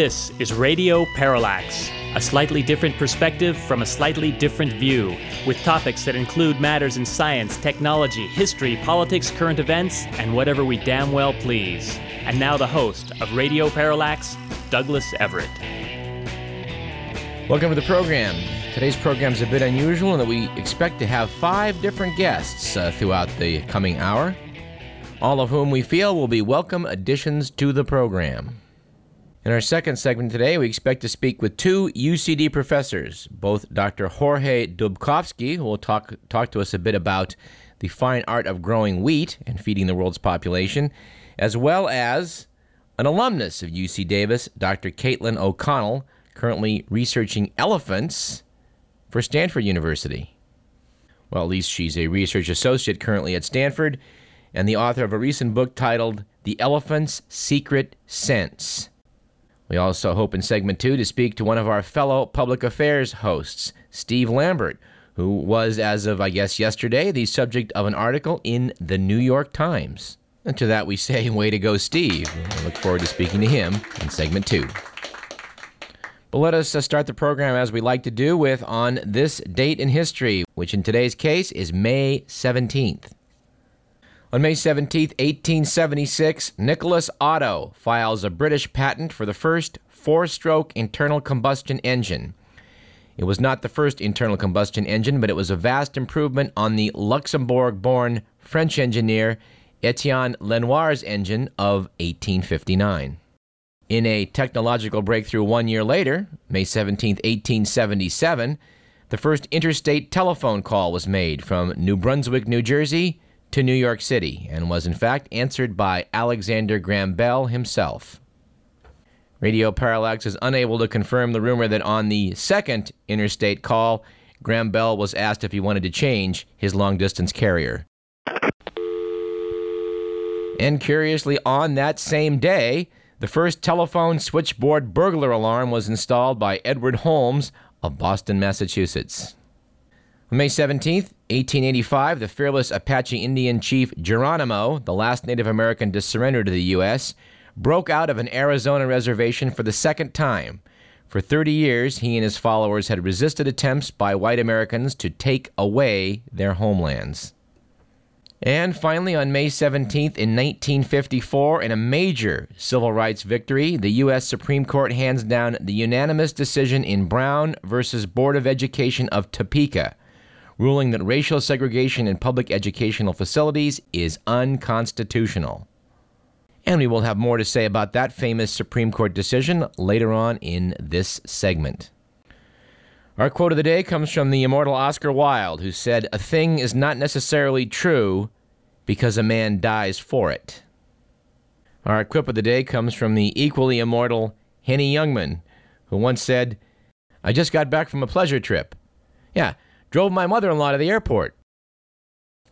This is Radio Parallax, a slightly different perspective from a slightly different view, with topics that include matters in science, technology, history, politics, current events, and whatever we damn well please. And now the host of Radio Parallax, Douglas Everett. Welcome to the program. Today's program is a bit unusual in that we expect to have five different guests uh, throughout the coming hour, all of whom we feel will be welcome additions to the program. In our second segment today, we expect to speak with two UCD professors, both Dr. Jorge Dubcovsky, who will talk, talk to us a bit about the fine art of growing wheat and feeding the world's population, as well as an alumnus of UC Davis, Dr. Caitlin O'Connell, currently researching elephants for Stanford University. Well, at least she's a research associate currently at Stanford and the author of a recent book titled The Elephant's Secret Sense. We also hope in segment two to speak to one of our fellow public affairs hosts, Steve Lambert, who was, as of I guess yesterday, the subject of an article in the New York Times. And to that we say, way to go, Steve. I look forward to speaking to him in segment two. But let us uh, start the program as we like to do with on this date in history, which in today's case is May 17th. On May 17, 1876, Nicholas Otto files a British patent for the first four stroke internal combustion engine. It was not the first internal combustion engine, but it was a vast improvement on the Luxembourg born French engineer Etienne Lenoir's engine of 1859. In a technological breakthrough one year later, May 17, 1877, the first interstate telephone call was made from New Brunswick, New Jersey to New York City and was in fact answered by Alexander Graham Bell himself. Radio Parallax is unable to confirm the rumor that on the second interstate call, Graham Bell was asked if he wanted to change his long distance carrier. And curiously, on that same day, the first telephone switchboard burglar alarm was installed by Edward Holmes of Boston, Massachusetts. On May 17, 1885, the fearless Apache Indian chief Geronimo, the last Native American to surrender to the U.S., broke out of an Arizona reservation for the second time. For 30 years, he and his followers had resisted attempts by white Americans to take away their homelands. And finally, on May 17th, in 1954, in a major civil rights victory, the U.S. Supreme Court hands down the unanimous decision in Brown versus Board of Education of Topeka ruling that racial segregation in public educational facilities is unconstitutional. And we will have more to say about that famous Supreme Court decision later on in this segment. Our quote of the day comes from the immortal Oscar Wilde, who said, A thing is not necessarily true because a man dies for it. Our quip of the day comes from the equally immortal Henny Youngman, who once said, I just got back from a pleasure trip. Yeah, drove my mother in law to the airport.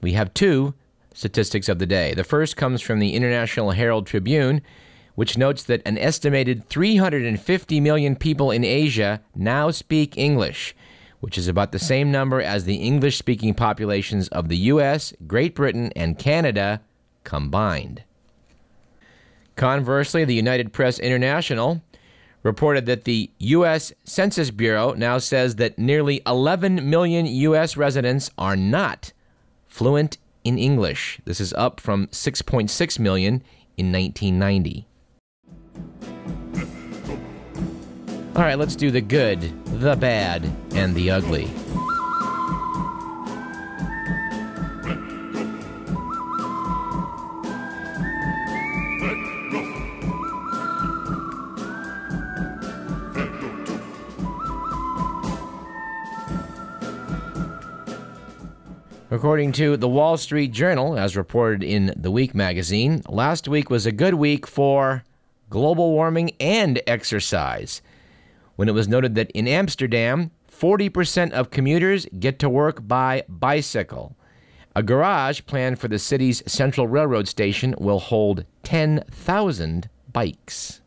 We have two statistics of the day. The first comes from the International Herald Tribune, which notes that an estimated 350 million people in Asia now speak English, which is about the same number as the English speaking populations of the US, Great Britain, and Canada combined. Conversely, the United Press International reported that the U.S. Census Bureau now says that nearly 11 million U.S. residents are not fluent in English. This is up from 6.6 million in 1990. All right, let's do the good, the bad, and the ugly. According to the Wall Street Journal, as reported in the Week magazine, last week was a good week for global warming and exercise. When it was noted that in Amsterdam, 40% of commuters get to work by bicycle. A garage planned for the city's central railroad station will hold 10,000 bikes.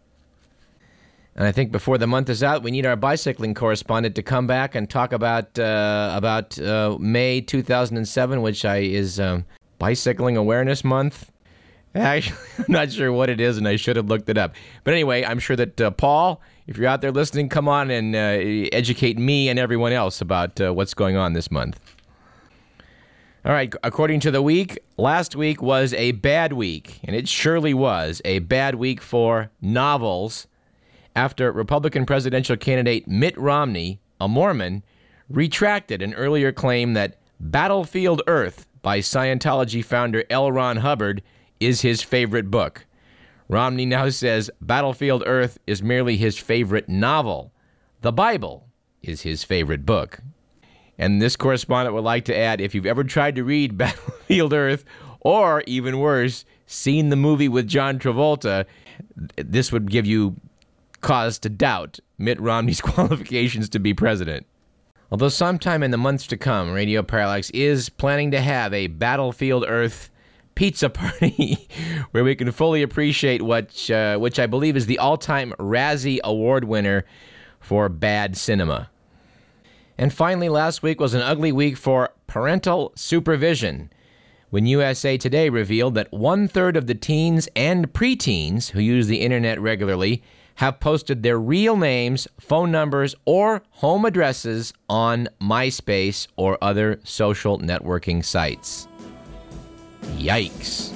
And I think before the month is out, we need our bicycling correspondent to come back and talk about uh, about uh, May 2007, which I, is um, Bicycling Awareness Month. Actually, I'm not sure what it is, and I should have looked it up. But anyway, I'm sure that uh, Paul, if you're out there listening, come on and uh, educate me and everyone else about uh, what's going on this month. All right, according to the week, last week was a bad week, and it surely was a bad week for novels after Republican presidential candidate Mitt Romney, a Mormon, retracted an earlier claim that Battlefield Earth by Scientology founder L. Ron Hubbard is his favorite book. Romney now says Battlefield Earth is merely his favorite novel. The Bible is his favorite book. And this correspondent would like to add if you've ever tried to read Battlefield Earth, or even worse, seen the movie with John Travolta, this would give you cause to doubt Mitt Romney's qualifications to be president. Although sometime in the months to come, Radio Parallax is planning to have a Battlefield Earth pizza party where we can fully appreciate what, uh, which I believe is the all time Razzie Award winner for bad cinema. And finally, last week was an ugly week for parental supervision when USA Today revealed that one third of the teens and preteens who use the internet regularly have posted their real names, phone numbers, or home addresses on MySpace or other social networking sites. Yikes.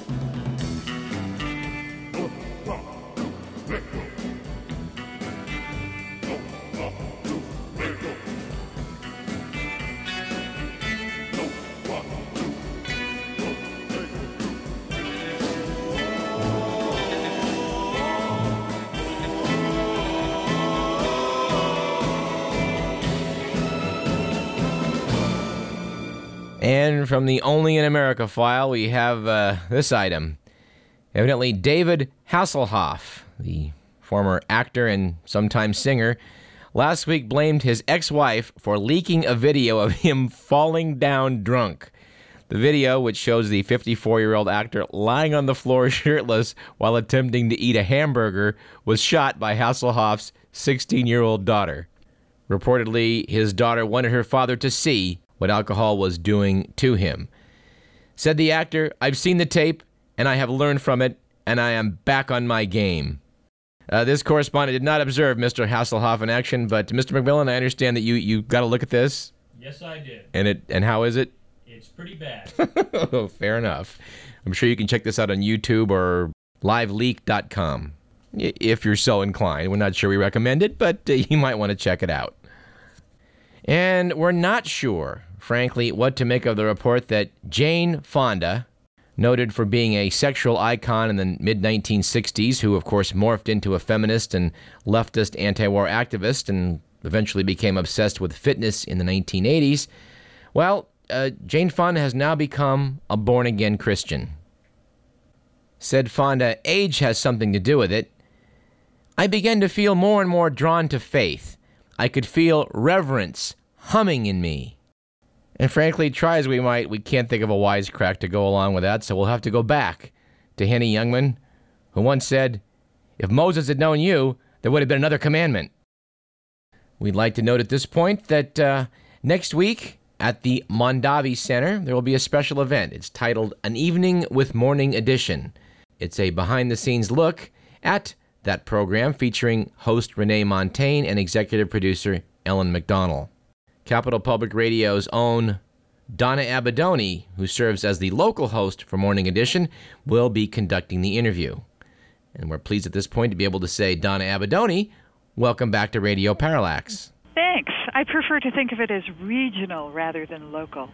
And from the Only in America file, we have uh, this item. Evidently, David Hasselhoff, the former actor and sometimes singer, last week blamed his ex wife for leaking a video of him falling down drunk. The video, which shows the 54 year old actor lying on the floor shirtless while attempting to eat a hamburger, was shot by Hasselhoff's 16 year old daughter. Reportedly, his daughter wanted her father to see what alcohol was doing to him. Said the actor, I've seen the tape and I have learned from it, and I am back on my game. Uh, this correspondent did not observe Mr. Hasselhoff in action, but Mr. McMillan, I understand that you, you got a look at this. Yes, I did. And it and how is it? It's pretty bad. Fair enough. I'm sure you can check this out on YouTube or liveleak.com if you're so inclined. We're not sure we recommend it, but uh, you might want to check it out. And we're not sure, frankly, what to make of the report that Jane Fonda, noted for being a sexual icon in the mid 1960s, who of course morphed into a feminist and leftist anti war activist and eventually became obsessed with fitness in the 1980s, well, uh, Jane Fonda has now become a born again Christian. Said Fonda, age has something to do with it. I began to feel more and more drawn to faith. I could feel reverence humming in me. And frankly, try as we might, we can't think of a wisecrack to go along with that, so we'll have to go back to Henny Youngman, who once said, If Moses had known you, there would have been another commandment. We'd like to note at this point that uh, next week at the Mondavi Center, there will be a special event. It's titled An Evening with Morning Edition. It's a behind the scenes look at that program featuring host Renee Montagne and executive producer Ellen McDonald. Capital Public Radio's own Donna Apidone, who serves as the local host for Morning Edition, will be conducting the interview. And we're pleased at this point to be able to say, Donna Apidone, welcome back to Radio Parallax. Thanks. I prefer to think of it as regional rather than local.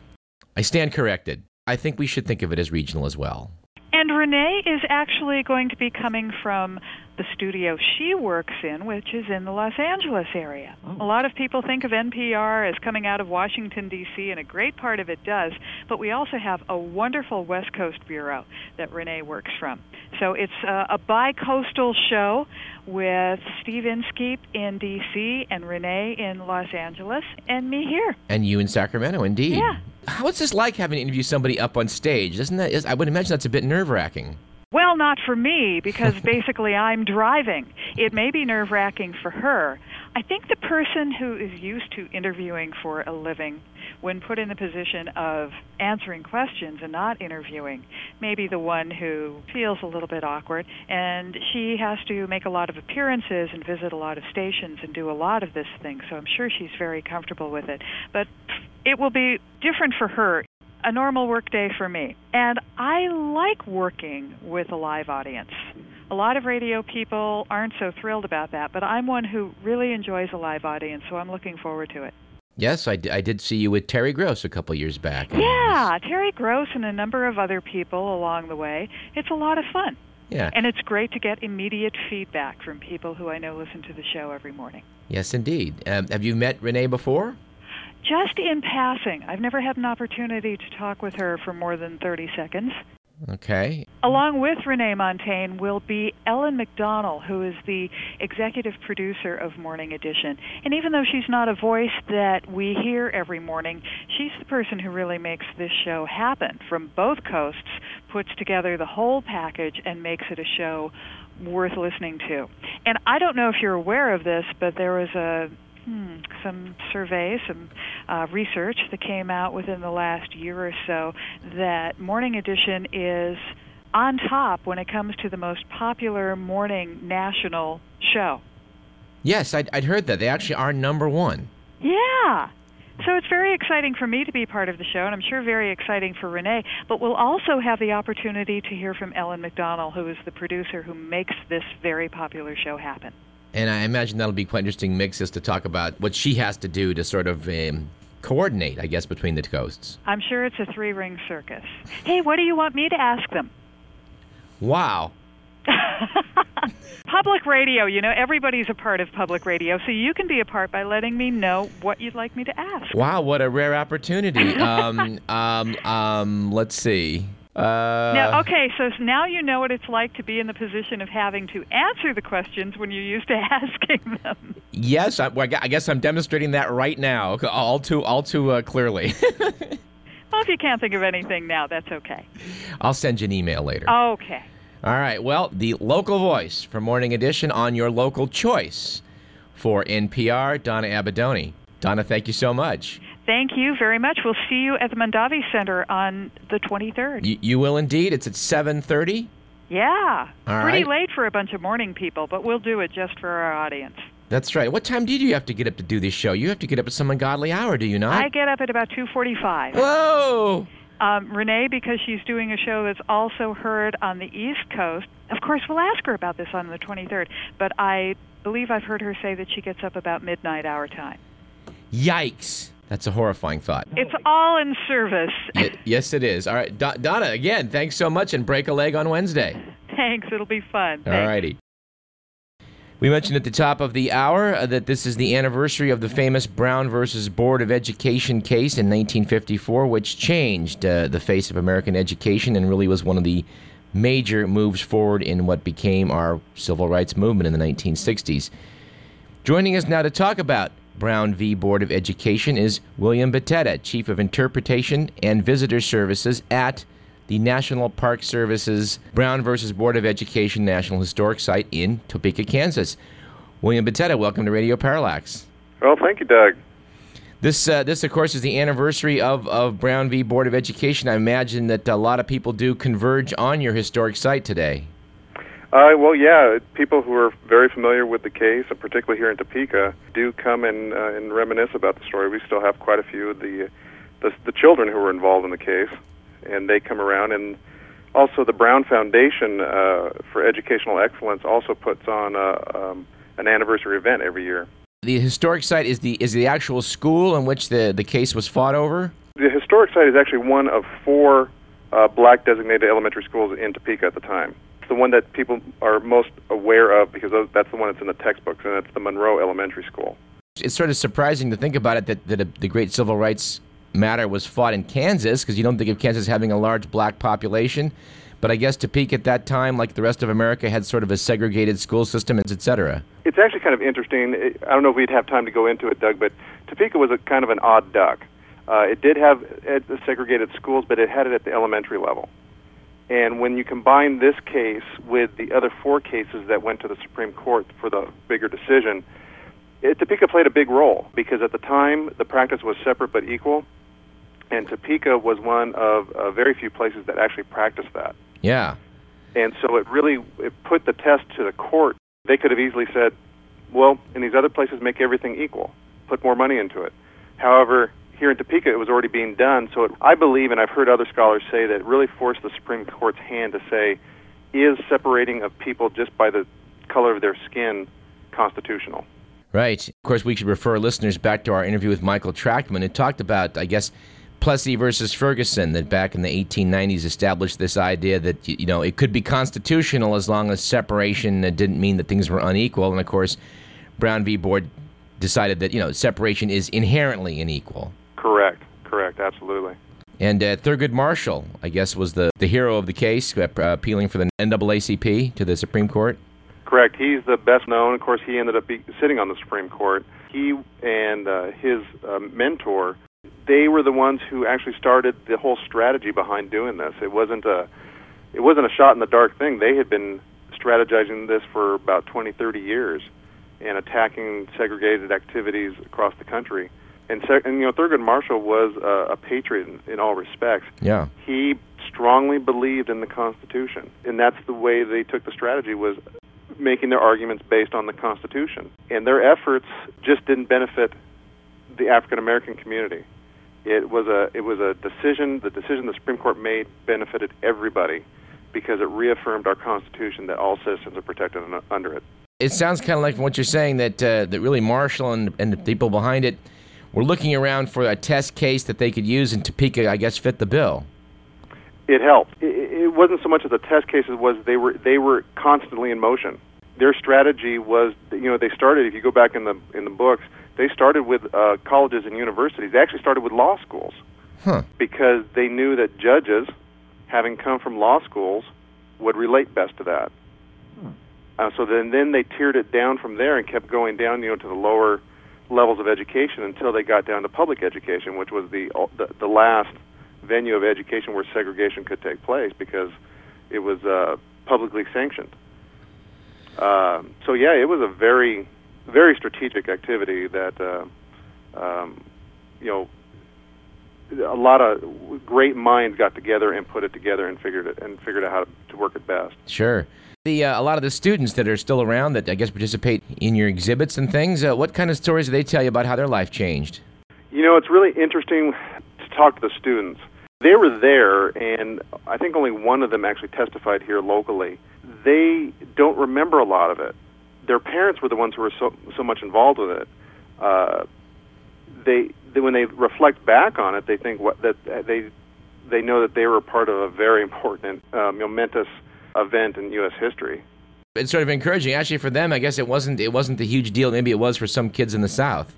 I stand corrected. I think we should think of it as regional as well. And Renee is actually going to be coming from the studio she works in, which is in the Los Angeles area. Oh. A lot of people think of NPR as coming out of Washington, D.C., and a great part of it does, but we also have a wonderful West Coast bureau that Renee works from. So it's a, a bi coastal show with Steve Inskeep in D.C., and Renee in Los Angeles, and me here. And you in Sacramento, indeed. Yeah. What's this like having to interview somebody up on stage? Isn't that? Is, I would imagine that's a bit nerve wracking. Well, not for me because basically I'm driving. It may be nerve wracking for her. I think the person who is used to interviewing for a living, when put in the position of answering questions and not interviewing, may be the one who feels a little bit awkward. And she has to make a lot of appearances and visit a lot of stations and do a lot of this thing. So I'm sure she's very comfortable with it. But it will be different for her a normal workday for me. And I like working with a live audience. A lot of radio people aren't so thrilled about that, but I'm one who really enjoys a live audience, so I'm looking forward to it. Yes, I, d- I did see you with Terry Gross a couple years back. Yeah, Terry Gross and a number of other people along the way. It's a lot of fun. Yeah. And it's great to get immediate feedback from people who I know listen to the show every morning. Yes, indeed. Um, have you met Renee before? Just in passing. I've never had an opportunity to talk with her for more than 30 seconds. Okay. Along with Renee Montagne will be Ellen McDonnell, who is the executive producer of Morning Edition. And even though she's not a voice that we hear every morning, she's the person who really makes this show happen from both coasts, puts together the whole package, and makes it a show worth listening to. And I don't know if you're aware of this, but there was a Hmm, some surveys, some uh, research that came out within the last year or so that Morning Edition is on top when it comes to the most popular morning national show. Yes, I'd, I'd heard that. They actually are number one. Yeah. So it's very exciting for me to be part of the show, and I'm sure very exciting for Renee. But we'll also have the opportunity to hear from Ellen McDonnell, who is the producer who makes this very popular show happen. And I imagine that'll be quite interesting mixes to talk about what she has to do to sort of um, coordinate, I guess, between the coasts. I'm sure it's a three ring circus. Hey, what do you want me to ask them? Wow. public radio, you know, everybody's a part of public radio, so you can be a part by letting me know what you'd like me to ask. Wow, what a rare opportunity. um, um, um, let's see. Uh, now, okay, so now you know what it's like to be in the position of having to answer the questions when you're used to asking them. Yes, I, well, I guess I'm demonstrating that right now, all too, all too uh, clearly. well, if you can't think of anything now, that's okay. I'll send you an email later. Okay. All right. Well, the local voice for Morning Edition on your local choice for NPR, Donna Apidone. Donna, thank you so much. Thank you very much. We'll see you at the Mondavi Center on the 23rd. You, you will indeed. It's at 7:30. Yeah. All Pretty right. late for a bunch of morning people, but we'll do it just for our audience. That's right. What time do you have to get up to do this show? You have to get up at some ungodly hour, do you not? I get up at about 2:45. Whoa! Um, Renee, because she's doing a show that's also heard on the East Coast. Of course, we'll ask her about this on the 23rd. But I believe I've heard her say that she gets up about midnight our time. Yikes! That's a horrifying thought. It's all in service. Y- yes, it is. All right, Do- Donna. Again, thanks so much, and break a leg on Wednesday. Thanks. It'll be fun. All righty. We mentioned at the top of the hour uh, that this is the anniversary of the famous Brown versus Board of Education case in 1954, which changed uh, the face of American education and really was one of the major moves forward in what became our civil rights movement in the 1960s. Joining us now to talk about Brown v. Board of Education is William Batetta, Chief of Interpretation and Visitor Services at the National Park Service's Brown versus Board of Education National Historic Site in Topeka, Kansas. William Batetta, welcome to Radio Parallax. Well, thank you, Doug. This, uh, this of course, is the anniversary of, of Brown v. Board of Education. I imagine that a lot of people do converge on your historic site today. Uh, well, yeah, people who are very familiar with the case, and particularly here in Topeka, do come and, uh, and reminisce about the story. We still have quite a few of the, the the children who were involved in the case, and they come around. And also, the Brown Foundation uh, for Educational Excellence also puts on a, um, an anniversary event every year. The historic site is the is the actual school in which the, the case was fought over. The historic site is actually one of four uh, black designated elementary schools in Topeka at the time. The one that people are most aware of because that's the one that's in the textbooks, and it's the Monroe Elementary School. It's sort of surprising to think about it that, that the great civil rights matter was fought in Kansas because you don't think of Kansas having a large black population. But I guess Topeka at that time, like the rest of America, had sort of a segregated school system, et cetera. It's actually kind of interesting. I don't know if we'd have time to go into it, Doug, but Topeka was a kind of an odd duck. Uh, it did have segregated schools, but it had it at the elementary level. And when you combine this case with the other four cases that went to the Supreme Court for the bigger decision, it, Topeka played a big role because at the time the practice was separate but equal, and Topeka was one of uh, very few places that actually practiced that. Yeah. And so it really it put the test to the court. They could have easily said, well, in these other places, make everything equal, put more money into it. However, here in Topeka, it was already being done. So it, I believe, and I've heard other scholars say that really forced the Supreme Court's hand to say, is separating of people just by the color of their skin constitutional? Right. Of course, we should refer listeners back to our interview with Michael Trachtman. It talked about, I guess, Plessy versus Ferguson, that back in the 1890s established this idea that you know it could be constitutional as long as separation uh, didn't mean that things were unequal. And of course, Brown v. Board decided that you know separation is inherently unequal. Correct. Correct. Absolutely. And uh, Thurgood Marshall, I guess, was the, the hero of the case, uh, appealing for the NAACP to the Supreme Court. Correct. He's the best known. Of course, he ended up be, sitting on the Supreme Court. He and uh, his uh, mentor, they were the ones who actually started the whole strategy behind doing this. It wasn't a, it wasn't a shot in the dark thing. They had been strategizing this for about 20, 30 years, and attacking segregated activities across the country. And, and you know, Thurgood Marshall was a, a patriot in, in all respects. Yeah. He strongly believed in the Constitution, and that's the way they took the strategy was making their arguments based on the Constitution. And their efforts just didn't benefit the African American community. It was a it was a decision. The decision the Supreme Court made benefited everybody because it reaffirmed our Constitution that all citizens are protected under it. It sounds kind of like what you're saying that uh, that really Marshall and and the people behind it were looking around for a test case that they could use, and Topeka, I guess, fit the bill. It helped. It, it wasn't so much as a test case as was they were they were constantly in motion. Their strategy was, you know, they started. If you go back in the in the books, they started with uh, colleges and universities. They actually started with law schools huh. because they knew that judges, having come from law schools, would relate best to that. Hmm. Uh, so then, then they tiered it down from there and kept going down, you know, to the lower levels of education until they got down to public education, which was the the, the last venue of education where segregation could take place because it was uh, publicly sanctioned. Uh, so yeah, it was a very very strategic activity that uh, um, you know a lot of great minds got together and put it together and figured it and figured out how to, to work it best. Sure. The uh, a lot of the students that are still around that I guess participate in your exhibits and things. Uh, what kind of stories do they tell you about how their life changed? You know, it's really interesting to talk to the students. They were there, and I think only one of them actually testified here locally. They don't remember a lot of it. Their parents were the ones who were so so much involved with it. Uh, they, they when they reflect back on it, they think what that they they know that they were part of a very important, um, momentous event in U.S. history. It's sort of encouraging, actually, for them. I guess it wasn't it wasn't the huge deal. Maybe it was for some kids in the South.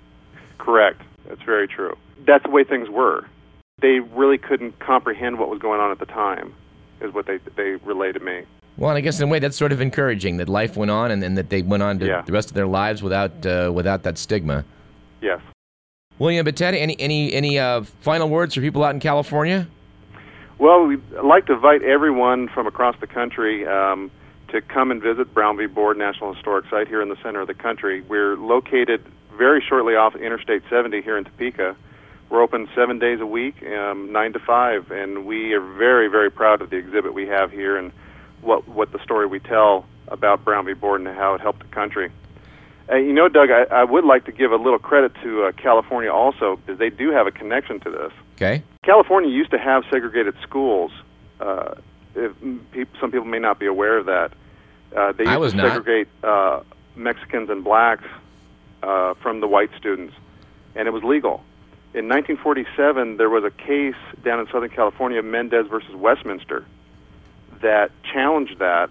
Correct. That's very true. That's the way things were. They really couldn't comprehend what was going on at the time, is what they they relayed to me. Well, and I guess in a way that's sort of encouraging that life went on and, and that they went on to yeah. the rest of their lives without uh, without that stigma. Yes. William Battetti, any any any uh, final words for people out in California? Well, we'd like to invite everyone from across the country um, to come and visit Brown v. Board National Historic Site here in the center of the country. We're located very shortly off Interstate 70 here in Topeka. We're open seven days a week, um, nine to five, and we are very, very proud of the exhibit we have here and what what the story we tell about Brown v. Board and how it helped the country. Uh, you know, Doug, I, I would like to give a little credit to uh, California also because they do have a connection to this. Okay. California used to have segregated schools. Uh, if, some people may not be aware of that. Uh, they used I was to segregate uh, Mexicans and blacks uh, from the white students, and it was legal. In 1947, there was a case down in Southern California, Mendez versus Westminster, that challenged that,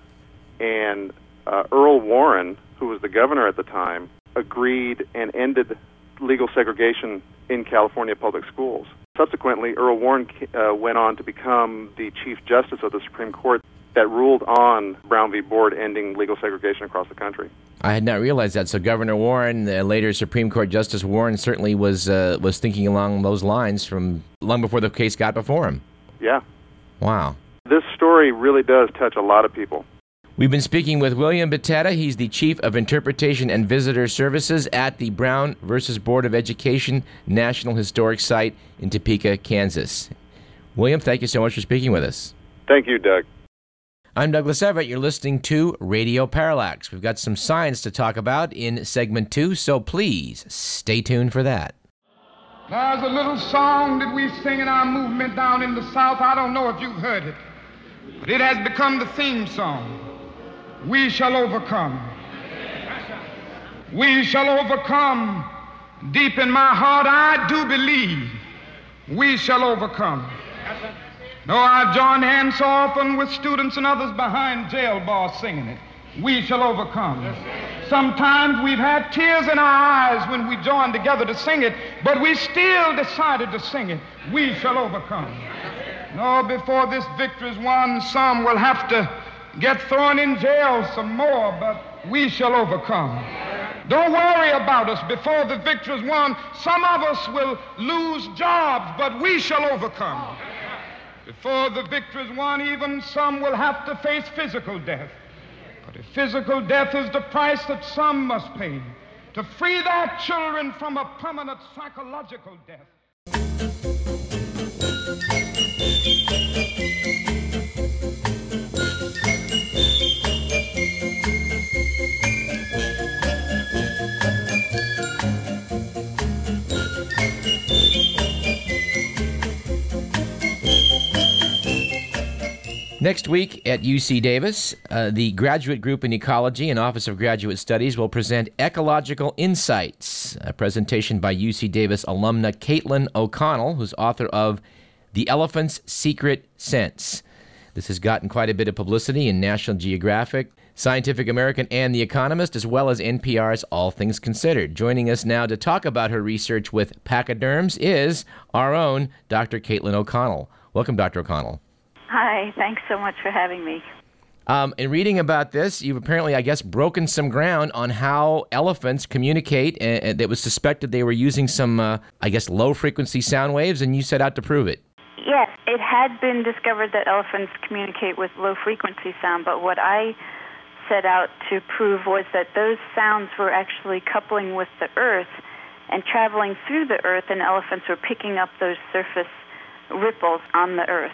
and uh, Earl Warren, who was the governor at the time, agreed and ended legal segregation in California public schools. Subsequently, Earl Warren uh, went on to become the Chief Justice of the Supreme Court that ruled on Brown v. Board ending legal segregation across the country. I had not realized that. So Governor Warren, uh, later Supreme Court Justice Warren, certainly was uh, was thinking along those lines from long before the case got before him. Yeah. Wow. This story really does touch a lot of people. We've been speaking with William Bettetta. He's the Chief of Interpretation and Visitor Services at the Brown versus Board of Education National Historic Site in Topeka, Kansas. William, thank you so much for speaking with us. Thank you, Doug. I'm Douglas Everett. You're listening to Radio Parallax. We've got some science to talk about in segment two, so please stay tuned for that. There's a little song that we sing in our movement down in the South. I don't know if you've heard it, but it has become the theme song. We shall overcome. We shall overcome. Deep in my heart, I do believe we shall overcome. Though I've joined hands so often with students and others behind jail bars singing it, we shall overcome. Sometimes we've had tears in our eyes when we joined together to sing it, but we still decided to sing it. We shall overcome. No, before this victory is won, some will have to get thrown in jail some more, but we shall overcome. Don't worry about us before the victory is won. Some of us will lose jobs, but we shall overcome. Before the victory is won, even some will have to face physical death. But if physical death is the price that some must pay to free their children from a permanent psychological death. Next week at UC Davis, uh, the Graduate Group in Ecology and Office of Graduate Studies will present Ecological Insights, a presentation by UC Davis alumna Caitlin O'Connell, who's author of The Elephant's Secret Sense. This has gotten quite a bit of publicity in National Geographic, Scientific American, and The Economist, as well as NPR's All Things Considered. Joining us now to talk about her research with pachyderms is our own Dr. Caitlin O'Connell. Welcome, Dr. O'Connell. Hi, thanks so much for having me. Um, in reading about this, you've apparently, I guess, broken some ground on how elephants communicate. And, and it was suspected they were using some, uh, I guess, low frequency sound waves, and you set out to prove it. Yes, it had been discovered that elephants communicate with low frequency sound, but what I set out to prove was that those sounds were actually coupling with the earth and traveling through the earth, and elephants were picking up those surface ripples on the earth.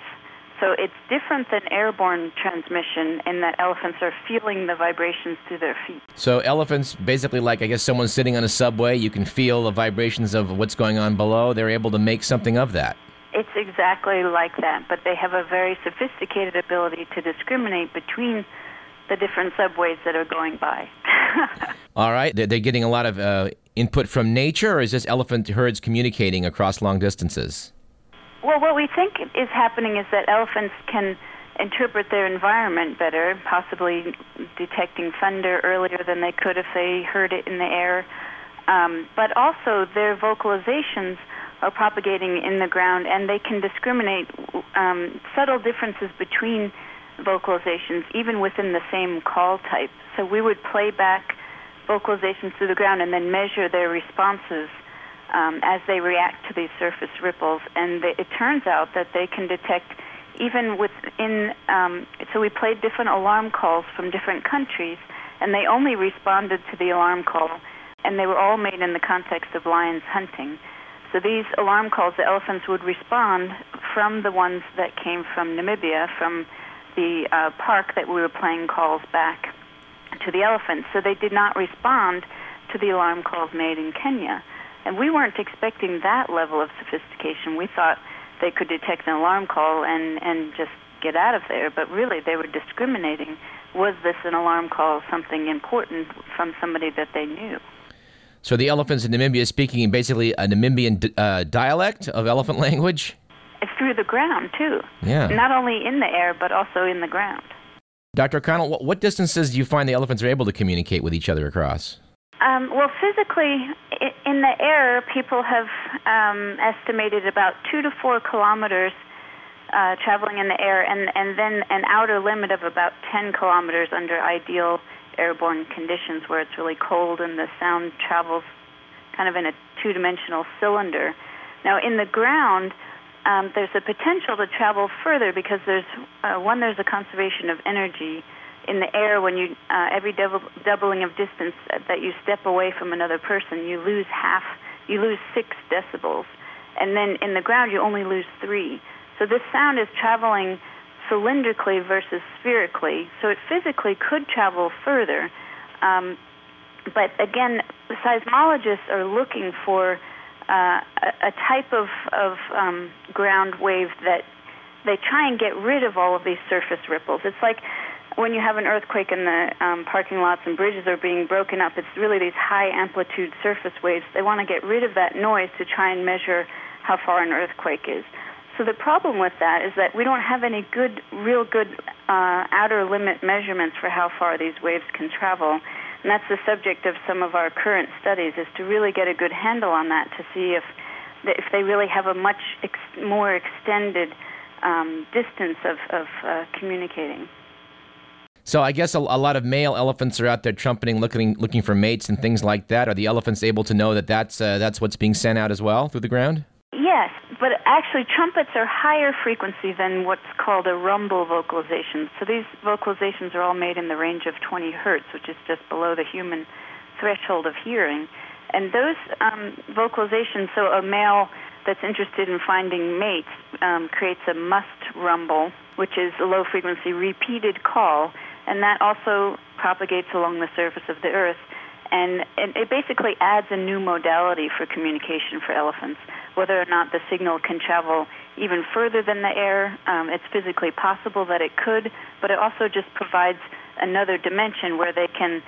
So it's different than airborne transmission in that elephants are feeling the vibrations through their feet. So elephants, basically, like I guess someone sitting on a subway, you can feel the vibrations of what's going on below. They're able to make something of that. It's exactly like that, but they have a very sophisticated ability to discriminate between the different subways that are going by. All right, they're, they're getting a lot of uh, input from nature, or is this elephant herds communicating across long distances? Well, what we think is happening is that elephants can interpret their environment better, possibly detecting thunder earlier than they could if they heard it in the air. Um, but also, their vocalizations are propagating in the ground, and they can discriminate um, subtle differences between vocalizations, even within the same call type. So we would play back vocalizations through the ground and then measure their responses um, as they react to these surface ripples. And it turns out that they can detect even within. Um, so we played different alarm calls from different countries, and they only responded to the alarm call, and they were all made in the context of lions hunting. So these alarm calls, the elephants would respond from the ones that came from Namibia, from the uh, park that we were playing calls back to the elephants. So they did not respond to the alarm calls made in Kenya. And we weren't expecting that level of sophistication. We thought they could detect an alarm call and, and just get out of there, but really they were discriminating. Was this an alarm call, something important from somebody that they knew? So the elephants in Namibia speaking basically a Namibian uh, dialect of elephant language? It's through the ground, too. Yeah. Not only in the air, but also in the ground. Dr. O'Connell, what, what distances do you find the elephants are able to communicate with each other across? Um, well, physically, in the air, people have um, estimated about two to four kilometers uh, traveling in the air, and, and then an outer limit of about 10 kilometers under ideal airborne conditions where it's really cold and the sound travels kind of in a two dimensional cylinder. Now, in the ground, um, there's a potential to travel further because there's uh, one, there's a conservation of energy in the air, when you uh, every double, doubling of distance that you step away from another person, you lose half, you lose six decibels, and then in the ground you only lose three. So this sound is traveling cylindrically versus spherically, so it physically could travel further. Um, but again, seismologists are looking for uh, a, type of, of um, ground wave that they try and get rid of all of these surface ripples. It's like when you have an earthquake and the um, parking lots and bridges are being broken up, it's really these high amplitude surface waves. They want to get rid of that noise to try and measure how far an earthquake is. So the problem with that is that we don't have any good, real good uh, outer limit measurements for how far these waves can travel. And that's the subject of some of our current studies is to really get a good handle on that to see if if they really have a much ex- more extended um, distance of, of uh, communicating. So I guess a, a, lot of male elephants are out there trumpeting, looking looking for mates and things like that. Are the elephants able to know that that's uh, that's what's being sent out as well through the ground? Yes, but actually trumpets are higher frequency than what's called a rumble vocalization. So these vocalizations are all made in the range of 20 hertz, which is just below the human threshold of hearing. And those um, vocalizations, so a male that's interested in finding mates um, creates a musth rumble, which is a low frequency repeated call, and that also propagates along the surface of the earth. And, it basically adds a new modality for communication for elephants whether or not the signal can travel even further than the air. Um, it's physically possible that it could, but it also just provides another dimension where they can,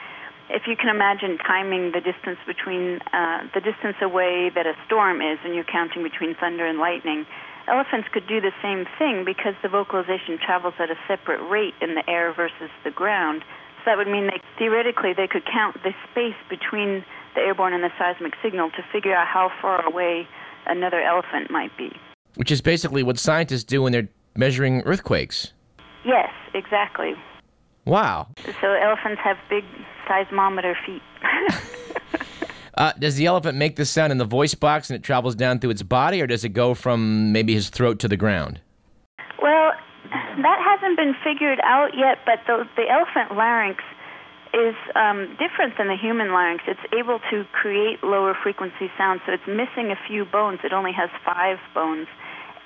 if you can imagine timing the distance between uh, the distance away that a storm is, and you're counting between thunder and lightning. Elephants could do the same thing because the vocalization travels at a separate rate in the air versus the ground. So that would mean they theoretically they could count the space between the airborne and the seismic signal to figure out how far away another elephant might be. Which is basically what scientists do when they're measuring earthquakes. Yes, exactly. Wow. So elephants have big seismometer feet. uh, does the elephant make the sound in the voice box and it travels down through its body, or does it go from maybe his throat to the ground? Well, that hasn't been figured out yet, but the, the elephant larynx is um, different than the human larynx. It's able to create lower frequency sounds, so it's missing a few bones. It only has five bones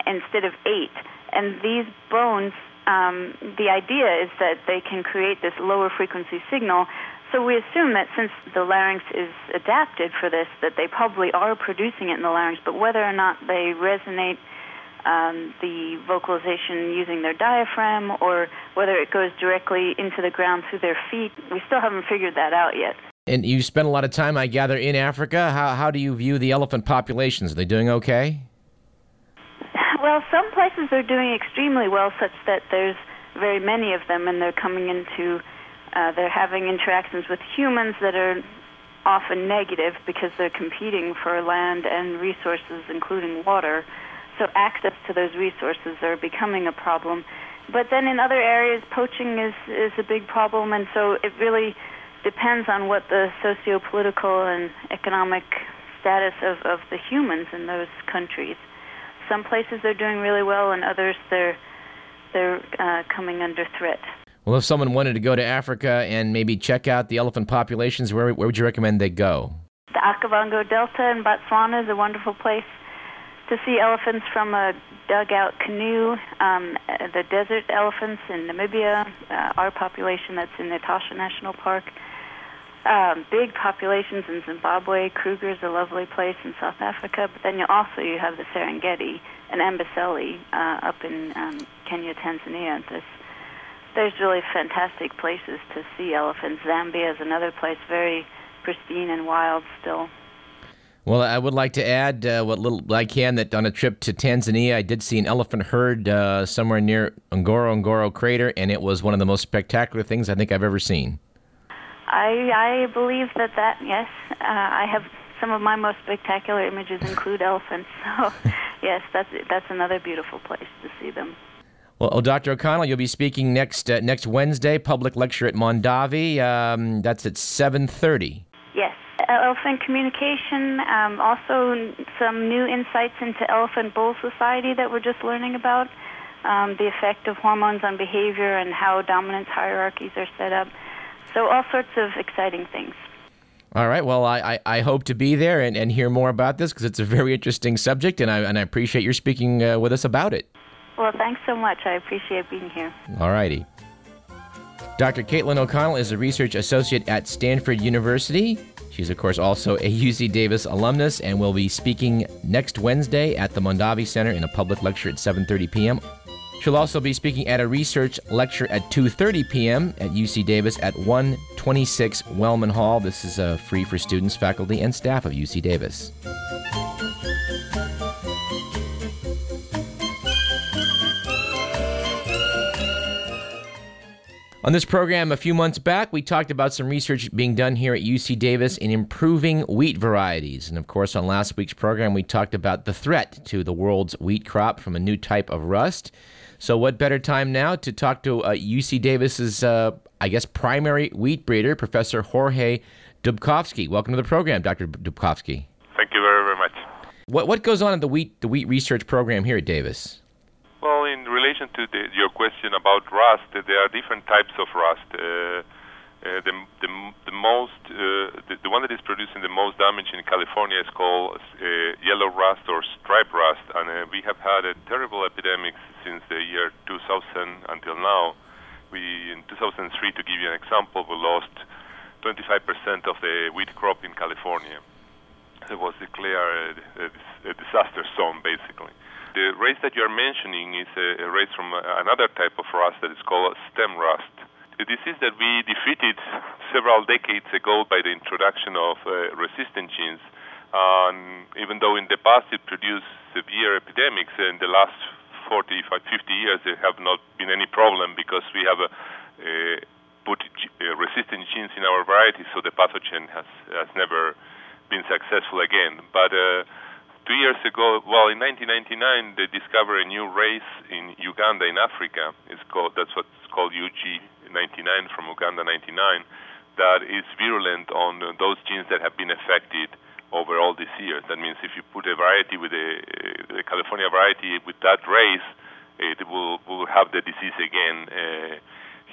instead of eight. And these bones, um, the idea is that they can create this lower frequency signal. So we assume that since the larynx is adapted for this, that they probably are producing it in the larynx, but whether or not they resonate um, the vocalization using their diaphragm or whether it goes directly into the ground through their feet. We still haven't figured that out yet. And you spend a lot of time, I gather, in Africa. How, how do you view the elephant populations? Are they doing okay? Well, some places are doing extremely well, such that there's very many of them, and they're coming into, uh, they're having interactions with humans that are often negative because they're competing for land and resources, including water. So access to those resources are becoming a problem. But then in other areas, poaching is is a big problem, and so it really depends on what the socio-political and economic status of, of the humans in those countries. Some places they're doing really well, and others they're they're uh, coming under threat. Well, if someone wanted to go to Africa and maybe check out the elephant populations, where where would you recommend they go? The Okavango Delta in Botswana is a wonderful place to see elephants from a dugout canoe, um, the desert elephants in Namibia, uh, our population that's in Etosha National Park, um, big populations in Zimbabwe. Kruger is a lovely place in South Africa, but then you also you have the Serengeti and Amboseli uh, up in um, Kenya, Tanzania. There's, there's really fantastic places to see elephants. Zambia is another place, very pristine and wild still. Well, I would like to add uh, what little I can that on a trip to Tanzania, I did see an elephant herd uh, somewhere near Ngorongoro crater, and it was one of the most spectacular things I think I've ever seen. I I believe that that yes, uh, I have some of my most spectacular images include elephants. So yes, that's that's another beautiful place to see them. Well, oh, Dr. O'Connell, you'll be speaking next uh, next Wednesday, public lecture at Mondavi. Um, that's at seven thirty Yes, elephant communication, um, also some new insights into Elephant Bull Society that we're just learning about. um, the effect of hormones on behavior and how dominance hierarchies are set up. So, all sorts of exciting things. All right. Well, I, I, I hope to be there and, and hear more about this because it's a very interesting subject, and I, and I appreciate your speaking uh, with us about it. Well, thanks so much. I appreciate being here. All righty. Dr. Caitlin O'Connell is a research associate at Stanford University. She's, of course, also a UC Davis alumnus and will be speaking next Wednesday at the Mondavi Center in a public lecture at 7.30 p.m. She'll also be speaking at a research lecture at 2:30 p.m. at UC Davis at 126 Wellman Hall. This is uh, free for students, faculty, and staff of UC Davis. On this program a few months back, we talked about some research being done here at UC Davis in improving wheat varieties. And of course, on last week's program, we talked about the threat to the world's wheat crop from a new type of rust. So, what better time now to talk to uh, UC Davis's, uh, I guess, primary wheat breeder, Professor Jorge Dubcovsky. Welcome to the program, Dr. Dubcovsky. Thank you very, very much. What what goes on in the wheat the wheat research program here at Davis? Well, in relation to the, your question about rust, there are different types of rust. Uh, uh, the, the, the most uh, the, the one that is producing the most damage in California is called uh, yellow rust or stripe rust, and uh, we have had a terrible epidemic since the year 2000 until now. We in 2003, to give you an example, we lost 25% of the wheat crop in California. It was declared a, a, a disaster zone, basically. The race that you are mentioning is a, a race from another type of rust that is called stem rust a disease that we defeated several decades ago by the introduction of uh, resistant genes. Um, even though in the past it produced severe epidemics, in the last 40, 50 years there have not been any problem because we have uh, uh, put uh, resistant genes in our varieties, so the pathogen has, has never been successful again. But uh, two years ago, well, in 1999, they discovered a new race in Uganda, in Africa. It's called that's what's called UG99 from Uganda 99, that is virulent on those genes that have been affected over all these years. That means if you put a variety with a, a California variety with that race, it will will have the disease again. Uh,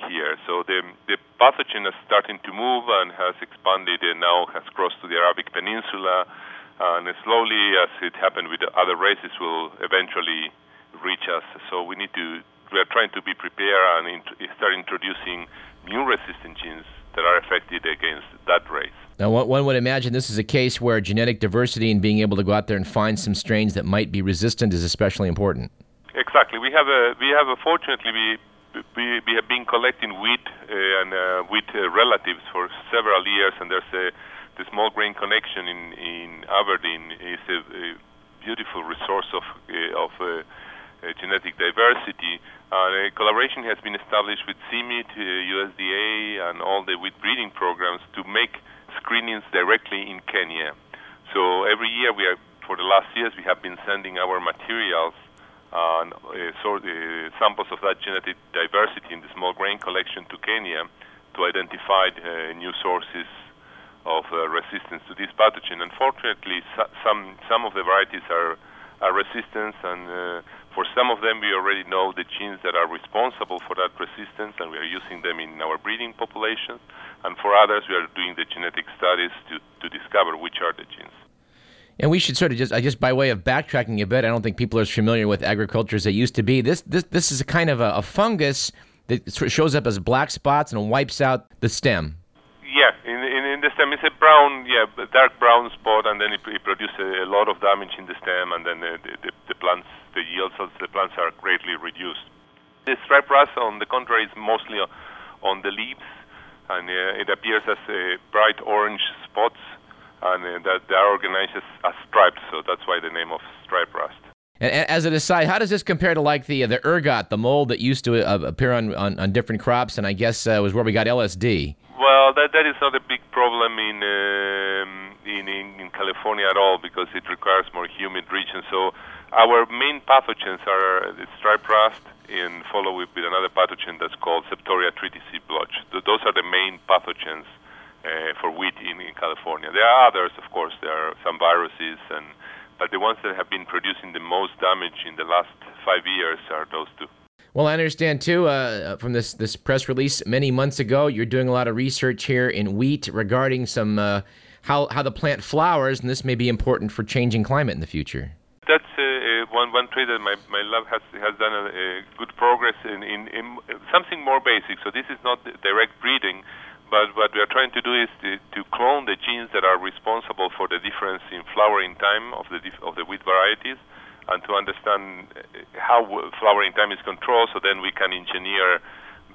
here. So the the pathogen is starting to move and has expanded and now has crossed to the Arabic Peninsula and slowly, as it happened with other races, will eventually reach us. So we need to we are trying to be prepared and int- start introducing new resistant genes that are affected against that race. Now, one would imagine this is a case where genetic diversity and being able to go out there and find some strains that might be resistant is especially important. Exactly. We have a we have a fortunately we we, we have been collecting wheat uh, and uh, wheat uh, relatives for several years, and there's a the small grain collection in in Aberdeen is a, a beautiful resource of uh, of uh, uh, genetic diversity. a collaboration has been established with CIMMYT, USDA, and all the wheat breeding programs to make screenings directly in Kenya. So every year we are, for the last years, we have been sending our materials and uh, uh, samples of that genetic diversity in the small grain collection to Kenya to identify uh, new sources of uh, resistance to this pathogen. Unfortunately, so, some some of the varieties are are resistant, and uh, for some of them, we already know the genes that are responsible for that resistance, and we are using them in our breeding population. And for others, we are doing the genetic studies to, to discover which are the genes. And we should sort of just, I just by way of backtracking a bit, I don't think people are as familiar with agriculture as they used to be. This, this, this is a kind of a, a fungus that shows up as black spots and wipes out the stem the stem is a brown, yeah, dark brown spot, and then it, it produces a lot of damage in the stem, and then the, the, the plants, the yields of the plants are greatly reduced. The striped rust, on the contrary, is mostly on the leaves, and uh, it appears as uh, bright orange spots, and uh, that they are organized as, as stripes, so that's why the name of striped rust. And as an aside, how does this compare to like the the ergot, the mold that used to uh, appear on, on, on, different crops, and I guess uh, was where we got LSD? Well, that that is not a big problem in, um, in in California at all because it requires more humid regions. So our main pathogens are the striped rust, and follow with another pathogen that's called Septoria tritici blotch. Those are the main pathogens uh, for wheat in, in California. There are others, of course. There are some viruses, and but the ones that have been producing the most damage in the last five years are those two. Well, I understand too uh, from this this press release many months ago. You're doing a lot of research here in wheat regarding some uh, how how the plant flowers, and this may be important for changing climate in the future. That's uh, uh one one trait that my, my lab has has done a, a good progress in, in, in something more basic. So this is not direct breeding, but what we are trying to do is to, to clone the genes that are responsible for the difference in flowering time of the of the wheat varieties and to understand eh, how flowering time is controlled so then we can engineer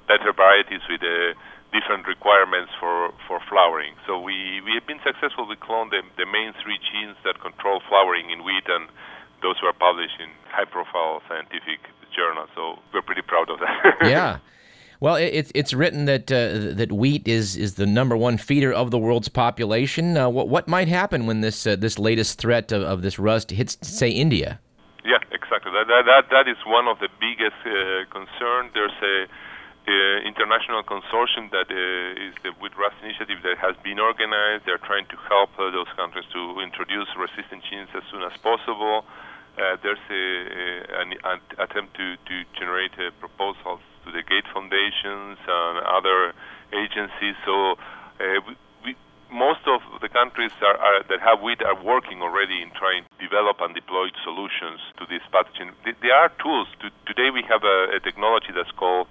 better varieties with the different requirements for, for flowering. So we, we have been successful. We cloned the, the main three genes that control flowering in wheat, and those were published in high-profile scientific journals. So we're pretty proud of that. yeah. Well, it's it's written that uh, that wheat is is the number one feeder of the world's population. Uh, what what might happen when this uh, this latest threat of, of this rust hits, say, India? Yeah, exactly. That that that, is one of the biggest uh, concern. There's a international consortium that uh, is the Wheat Rust Initiative that has been organized. They're trying to help uh, those countries to introduce resistant genes as soon as possible. Uh, there's a, a, an, an attempt to, to generate uh, proposals to the Gate Foundations and other agencies. So uh, we, most of the countries are, are, that have wheat are working already in trying to develop and deploy solutions to this pathogen. There are tools. To, today we have a, a, technology that's called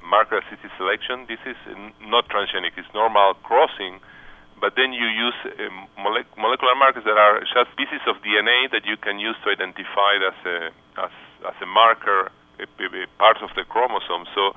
marker assisted selection. This is not transgenic; it's normal crossing. But then you use mole- molecular markers that are just pieces of DNA that you can use to identify as a as, as a marker, a, a part of the chromosome. So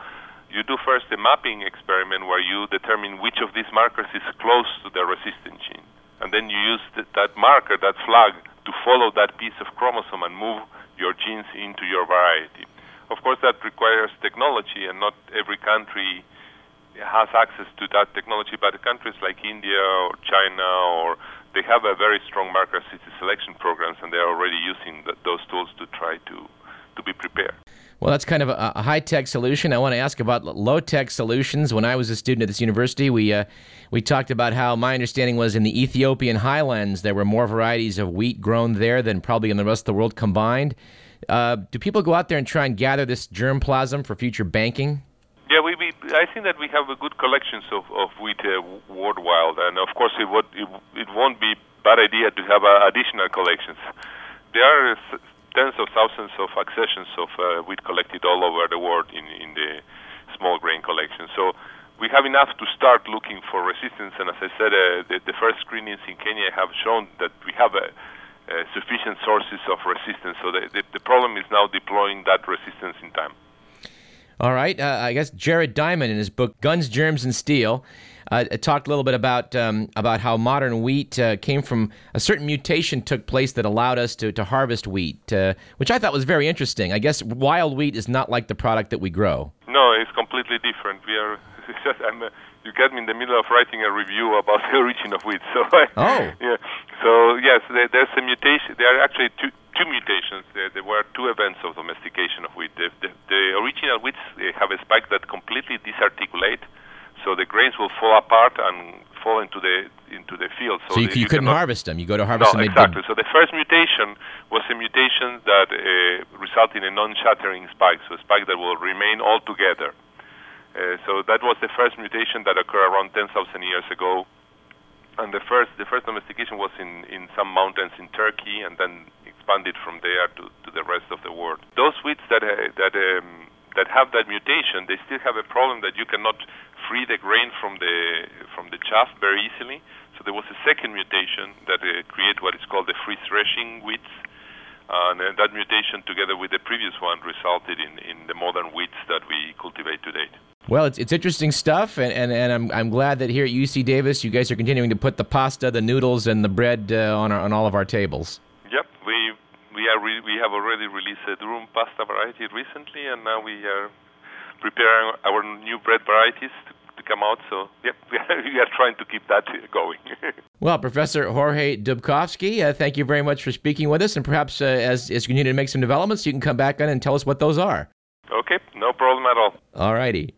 you do first a mapping experiment where you determine which of these markers is close to the resistant gene. And then you use th- that marker, that flag, to follow that piece of chromosome and move your genes into your variety. Of course, that requires technology, and not every country has access to that technology, but countries like India or China or they have a very strong marker assisted selection programs, and they are already using the, those tools to try to, to be prepared. Well, that's kind of a, a high tech solution. I want to ask about low tech solutions. When I was a student at this university, we uh, we talked about how my understanding was in the Ethiopian highlands there were more varieties of wheat grown there than probably in the rest of the world combined. Uh, do people go out there and try and gather this germplasm for future banking? Yeah, we, we I think that we have a good collections of, of wheat uh, worldwide, and of course it, would, it, it won't be bad idea to have uh, additional collections. There are tens of thousands of accessions of uh, wheat collected all over the world in, in the small grain collection. So we have enough to start looking for resistance. And as I said, uh, the, the, first screenings in Kenya have shown that we have a, a sufficient sources of resistance. So the, the, the, problem is now deploying that resistance in time. All right. Uh, I guess Jared Diamond in his book Guns, Germs, and Steel uh, talked a little bit about um, about how modern wheat uh, came from a certain mutation took place that allowed us to, to harvest wheat, uh, which I thought was very interesting. I guess wild wheat is not like the product that we grow. No, it's completely different. We are. I'm, you get me in the middle of writing a review about the origin of wheat. So I, oh, yeah. So yes, there, there's a mutation. There are actually two two mutations. There, there were two events of domestication of wheat. The, the, the original wheats have a spike that completely disarticulate so the grains will fall apart and fall into the into the field. So, so you, the, you, you couldn't cannot, harvest them. You go to harvest no, them. exactly. So the first mutation was a mutation that uh, resulted in a non-shattering spike, so a spike that will remain all together. Uh, so that was the first mutation that occurred around 10,000 years ago, and the first the first domestication was in in some mountains in Turkey, and then expanded from there to, to the rest of the world. Those wheats that uh, that um, that have that mutation, they still have a problem that you cannot free the grain from the from the chaff very easily. So there was a second mutation that uh, created what is called the free threshing wheats. Uh, and that mutation, together with the previous one, resulted in, in the modern wheats that we cultivate today. Well, it's, it's interesting stuff, and, and, and I'm, I'm glad that here at UC Davis, you guys are continuing to put the pasta, the noodles, and the bread uh, on, our, on all of our tables. Yep, we we are re- we have already released a durum pasta variety recently, and now we are preparing our new bread varieties to, to come out. So, yep, we are, we are trying to keep that going. well, Professor Jorge Dubcovsky, uh, thank you very much for speaking with us, and perhaps uh, as as you continue to make some developments, you can come back on and tell us what those are. Okay, no problem at all. All righty.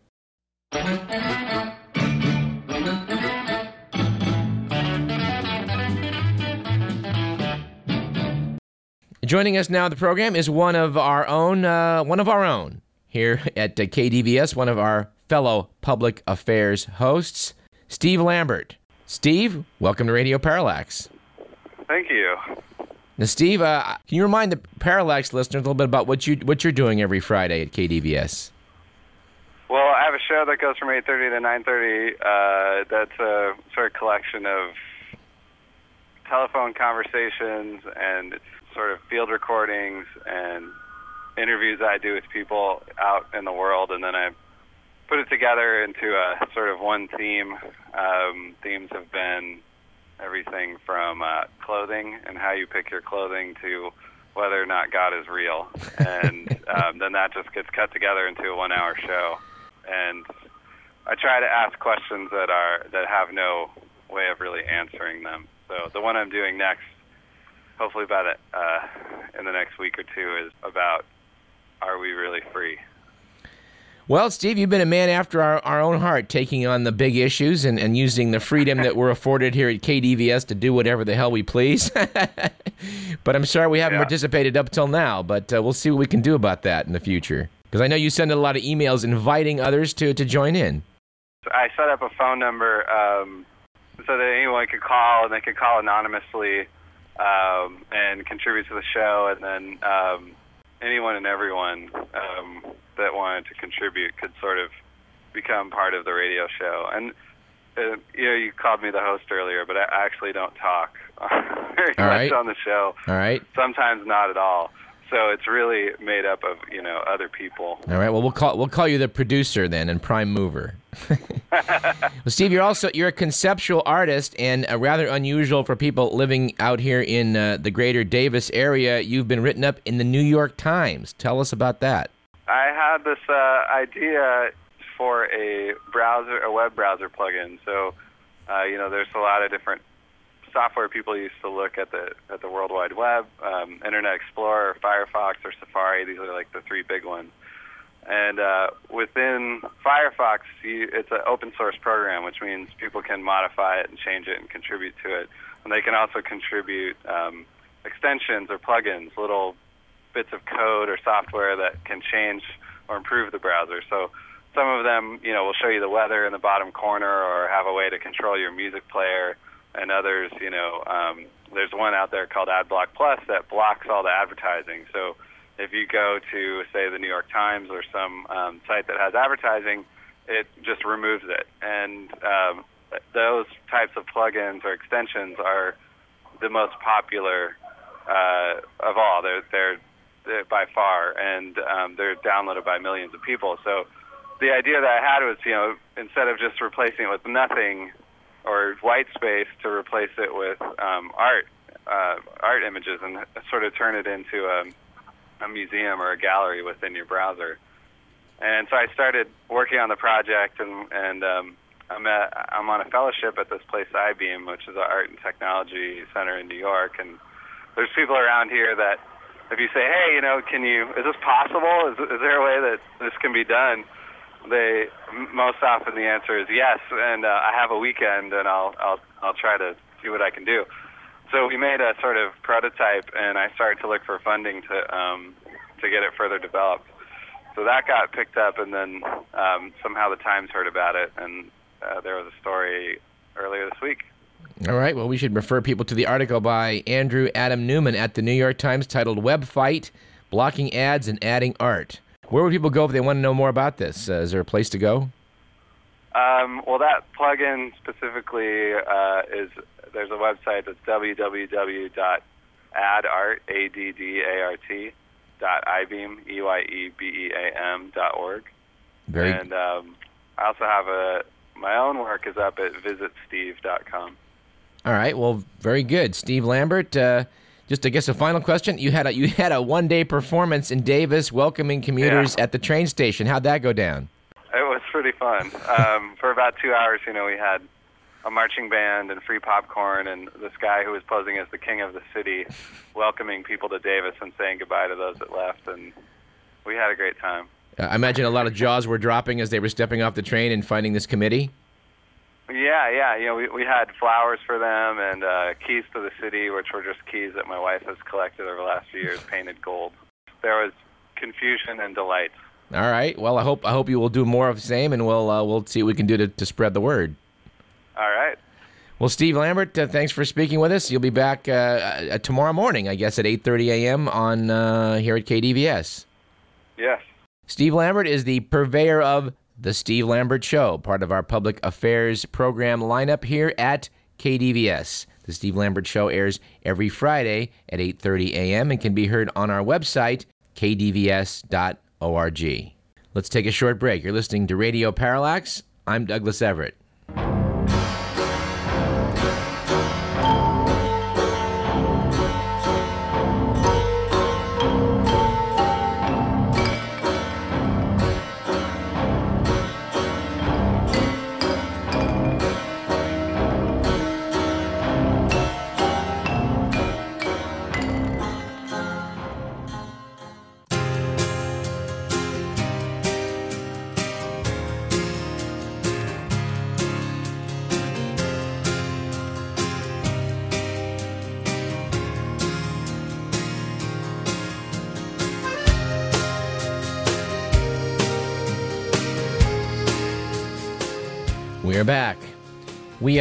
Joining us now the program is one of our own, uh, one of our own, here at uh, KDVS, one of our fellow public affairs hosts, Steve Lambert. Steve, welcome to Radio Parallax. Thank you. Now, Steve, uh, can you remind the Parallax listeners a little bit about what you what you're doing every Friday at KDVS? Well, I have a show that goes from 8:30 to 9:30. Uh, that's a sort of collection of telephone conversations and sort of field recordings and interviews I do with people out in the world, and then I put it together into a sort of one theme. Um, themes have been everything from uh, clothing and how you pick your clothing to whether or not God is real, and um, then that just gets cut together into a one-hour show. And I try to ask questions that are that have no way of really answering them. So the one I'm doing next, hopefully by the uh, in the next week or two, is about are we really free? Well, Steve, you've been a man after our, our own heart, taking on the big issues and, and using the freedom that we're afforded here at KDVS to do whatever the hell we please. but I'm sorry we haven't Yeah. participated up till now, but uh, we'll see what we can do about that in the future. Because I know you send a lot of emails inviting others to, to join in. I set up a phone number um, so that anyone could call and they could call anonymously um, and contribute to the show, and then um, anyone and everyone um, that wanted to contribute could sort of become part of the radio show. And uh, you know, you called me the host earlier, but I actually don't talk very All much right. on the show. All right. Sometimes not at all. So it's really made up of you know other people. All right. Well, we'll call we'll call you the producer then and prime mover. well, Steve, you're also you're a conceptual artist and uh, rather unusual for people living out here in uh, the greater Davis area. You've been written up in the New York Times. Tell us about that. I had this uh, idea for a browser, a web browser plugin. So, uh, you know, there's a lot of different software people used to look at the at the World Wide Web, um, Internet Explorer, Firefox, or Safari. These are like the three big ones. And uh, within Firefox, you, it's an open source program, which means people can modify it and change it and contribute to it. And they can also contribute um, extensions or plugins, little bits of code or software that can change or improve the browser. So some of them, you know, will show you the weather in the bottom corner or have a way to control your music player. And others, you know, um, there's one out there called AdBlock Plus that blocks all the advertising. So if you go to, say, the New York Times or some um, site that has advertising, it just removes it. And um, those types of plugins or extensions are the most popular uh, of all. They're, they're they're by far, and um, they're downloaded by millions of people. So the idea that I had was, you know, instead of just replacing it with nothing or white space, to replace it with um, art, uh, art images, and sort of turn it into a, a museum or a gallery within your browser. And so I started working on the project, and and um, I'm at, I'm on a fellowship at this place Eyebeam, which is an art and technology center in New York, and there's people around here that if you say, hey, you know, can you, is this possible? Is, is there a way that this can be done? They, most often the answer is yes, and uh, I have a weekend and I'll, I'll, I'll try to see what I can do. So we made a sort of prototype and I started to look for funding to, um, to get it further developed. So that got picked up and then um, somehow the Times heard about it and uh, there was a story earlier this week. All right. Well, we should refer people to the article by Andrew Adam Newman at the New York Times titled "Web Fight: Blocking Ads and Adding Art." Where would people go if they want to know more about this? Uh, is there a place to go? Um, well, that plugin specifically uh, is there's a website that's www.addart a d d a r t dot eyebeam e y e b e a m dot org. Very. And um, I also have a my own work is up at visitsteve.com. All right. Well, very good, Steve Lambert. Uh, just, I guess, a final question. You had a you had a one day performance in Davis, welcoming commuters at the train station. How'd that go down? It was pretty fun. Um, for about two hours, you know, we had a marching band and free popcorn, and this guy who was posing as the king of the city, welcoming people to Davis and saying goodbye to those that left, and we had a great time. Uh, I imagine a lot of jaws were dropping as they were stepping off the train and finding this committee. Yeah, yeah. You know, we we had flowers for them and uh, keys to the city, which were just keys that my wife has collected over the last few years, painted gold. There was confusion and delight. All right. Well, I hope I hope you will do more of the same, and we'll uh, we'll see what we can do to, to spread the word. All right. Well, Steve Lambert, uh, thanks for speaking with us. You'll be back uh, uh, tomorrow morning, I guess, at 8:30 a.m. on uh, here at KDVS. Yes. Steve Lambert is the purveyor of the Steve Lambert Show, part of our public affairs program lineup here at KDVS. The Steve Lambert Show airs every Friday at 8:30 a.m. and can be heard on our website kdvs.org. Let's take a short break. You're listening to Radio Parallax. I'm Douglas Everett.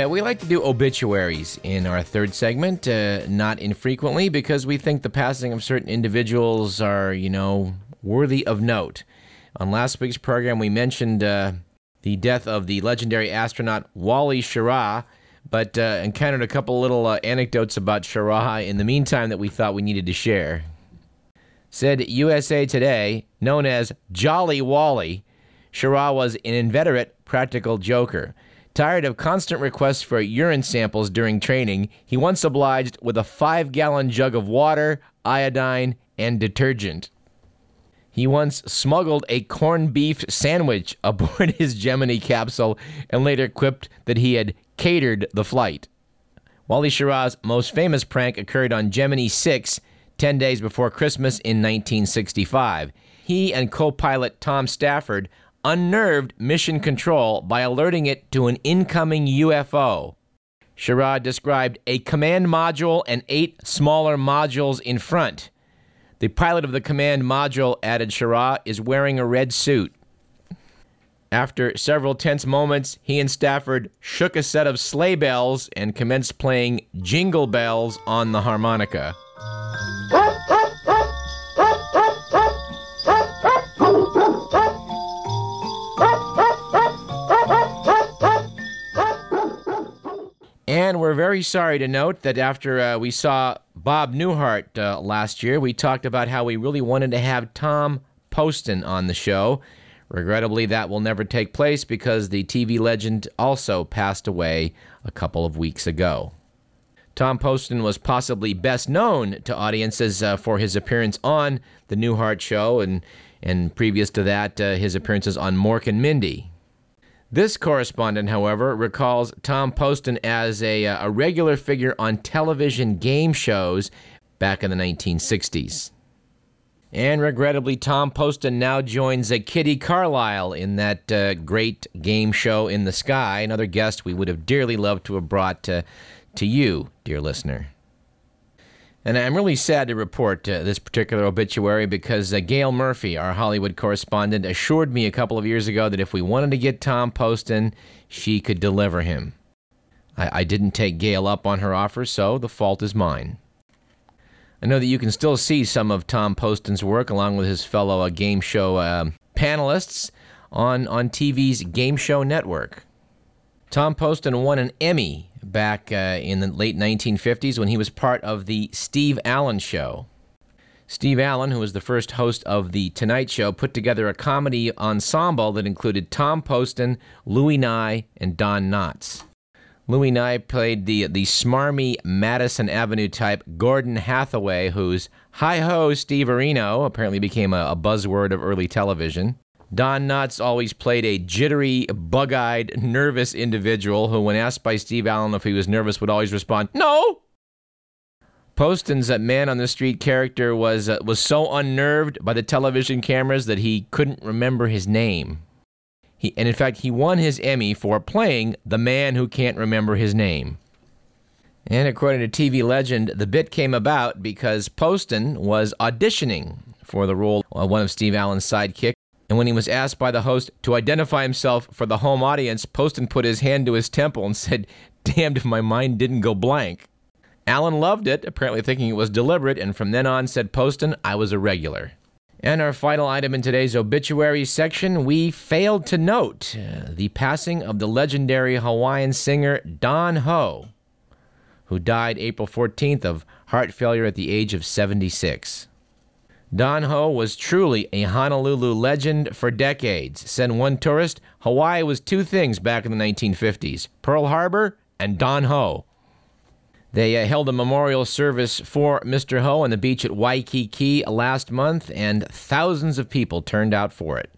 Uh, we like to do obituaries in our third segment, uh, not infrequently, because we think the passing of certain individuals are, you know, worthy of note. On last week's program, we mentioned uh, the death of the legendary astronaut Wally Schirra, but uh, encountered a couple little uh, anecdotes about Schirra in the meantime that we thought we needed to share. Said USA Today, known as Jolly Wally, Schirra was an inveterate practical joker. Tired of constant requests for urine samples during training, he once obliged with a five gallon jug of water, iodine, and detergent. He once smuggled a corned beef sandwich aboard his Gemini capsule and later quipped that he had catered the flight. Wally Schirra's most famous prank occurred on Gemini 6, 10 days before Christmas in 1965. He and co pilot Tom Stafford unnerved Mission Control by alerting it to an incoming UFO. Schirra described a command module and eight smaller modules in front. The pilot of the command module, added Schirra, is wearing a red suit. After several tense moments, he and Stafford shook a set of sleigh bells and commenced playing jingle bells on the harmonica. And we're very sorry to note that after uh, we saw Bob Newhart uh, last year, we talked about how we really wanted to have Tom Poston on the show. Regrettably, that will never take place because the TV legend also passed away a couple of weeks ago. Tom Poston was possibly best known to audiences uh, for his appearance on The Newhart Show and, and previous to that, uh, his appearances on Mork and Mindy. This correspondent, however, recalls Tom Poston as a, uh, a regular figure on television game shows back in the 1960s. And regrettably, Tom Poston now joins uh, Kitty Carlisle in that uh, great game show in the sky, another guest we would have dearly loved to have brought uh, to you, dear listener. And I'm really sad to report uh, this particular obituary because uh, Gail Murphy, our Hollywood correspondent, assured me a couple of years ago that if we wanted to get Tom Poston, she could deliver him. I, I didn't take Gail up on her offer, so the fault is mine. I know that you can still see some of Tom Poston's work along with his fellow uh, game show uh, panelists on, on TV's Game Show Network. Tom Poston won an Emmy back uh, in the late 1950s when he was part of the Steve Allen Show. Steve Allen, who was the first host of The Tonight Show, put together a comedy ensemble that included Tom Poston, Louis Nye, and Don Knotts. Louis Nye played the, the smarmy Madison Avenue type Gordon Hathaway, whose hi ho Steverino apparently became a, a buzzword of early television. Don Knotts always played a jittery, bug eyed, nervous individual who, when asked by Steve Allen if he was nervous, would always respond, No! Poston's that man on the street character was, uh, was so unnerved by the television cameras that he couldn't remember his name. He, and in fact, he won his Emmy for playing the man who can't remember his name. And according to TV legend, the bit came about because Poston was auditioning for the role of one of Steve Allen's sidekick, And when he was asked by the host to identify himself for the home audience, Poston put his hand to his temple and said, Damned if my mind didn't go blank. Allen loved it, apparently thinking it was deliberate, and from then on, said Poston, I was a regular. And our final item in today's obituary section, we failed to note uh, the passing of the legendary Hawaiian singer Don Ho, who died April 14th of heart failure at the age of 76. Don Ho was truly a Honolulu legend for decades. Said one tourist, Hawaii was two things back in the 1950s Pearl Harbor and Don Ho. They uh, held a memorial service for Mr. Ho on the beach at Waikiki last month, and thousands of people turned out for it.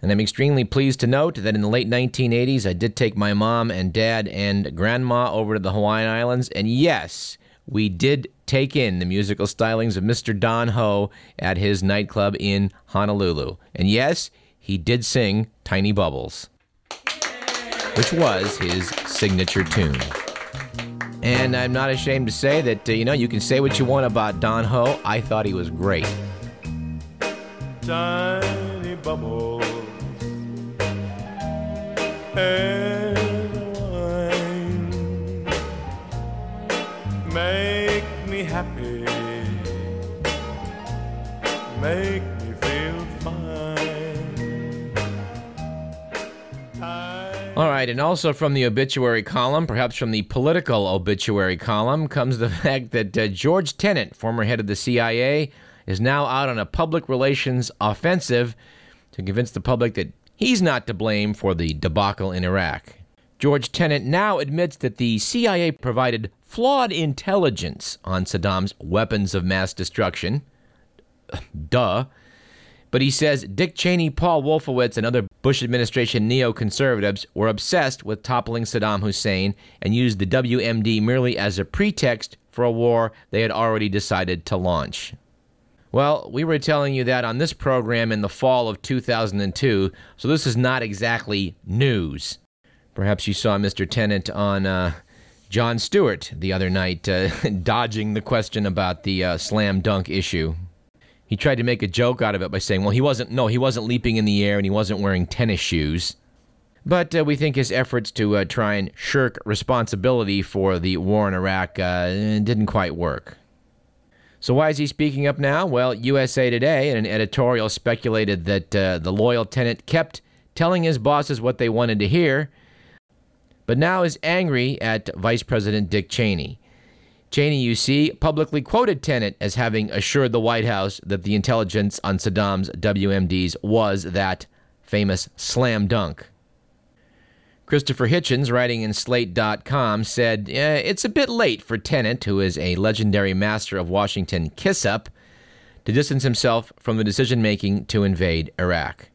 And I'm extremely pleased to note that in the late 1980s, I did take my mom and dad and grandma over to the Hawaiian Islands, and yes, we did take in the musical stylings of Mr. Don Ho at his nightclub in Honolulu. And yes, he did sing Tiny Bubbles, which was his signature tune. And I'm not ashamed to say that, uh, you know, you can say what you want about Don Ho. I thought he was great. Tiny bubbles and wine make make me feel fine. All right, and also from the obituary column, perhaps from the political obituary column, comes the fact that uh, George Tenet, former head of the CIA, is now out on a public relations offensive to convince the public that he's not to blame for the debacle in Iraq. George Tenet now admits that the CIA provided flawed intelligence on Saddam's weapons of mass destruction. Duh. But he says Dick Cheney, Paul Wolfowitz, and other Bush administration neoconservatives were obsessed with toppling Saddam Hussein and used the WMD merely as a pretext for a war they had already decided to launch. Well, we were telling you that on this program in the fall of 2002, so this is not exactly news. Perhaps you saw Mr. Tenet on uh, Jon Stewart the other night, uh, dodging the question about the uh, slam dunk issue. He tried to make a joke out of it by saying, well, he wasn't, no, he wasn't leaping in the air and he wasn't wearing tennis shoes. But uh, we think his efforts to uh, try and shirk responsibility for the war in Iraq uh, didn't quite work. So, why is he speaking up now? Well, USA Today, in an editorial, speculated that uh, the loyal Tenet kept telling his bosses what they wanted to hear, but now is angry at Vice President Dick Cheney. Cheney, you see, publicly quoted Tenet as having assured the White House that the intelligence on Saddam's WMDs was that famous slam dunk. Christopher Hitchens, writing in Slate.com, said eh, it's a bit late for Tenet, who is a legendary master of Washington kiss up, to distance himself from the decision making to invade Iraq.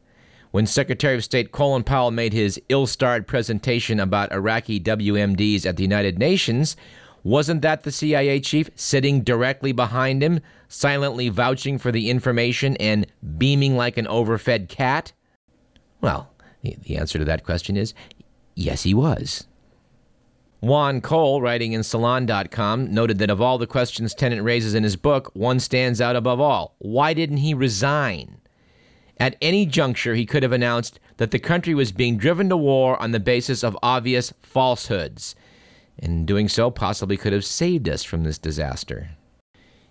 When Secretary of State Colin Powell made his ill starred presentation about Iraqi WMDs at the United Nations, wasn't that the CIA chief sitting directly behind him, silently vouching for the information and beaming like an overfed cat? Well, the answer to that question is yes, he was. Juan Cole, writing in Salon.com, noted that of all the questions Tenet raises in his book, one stands out above all. Why didn't he resign? At any juncture, he could have announced that the country was being driven to war on the basis of obvious falsehoods. In doing so, possibly could have saved us from this disaster.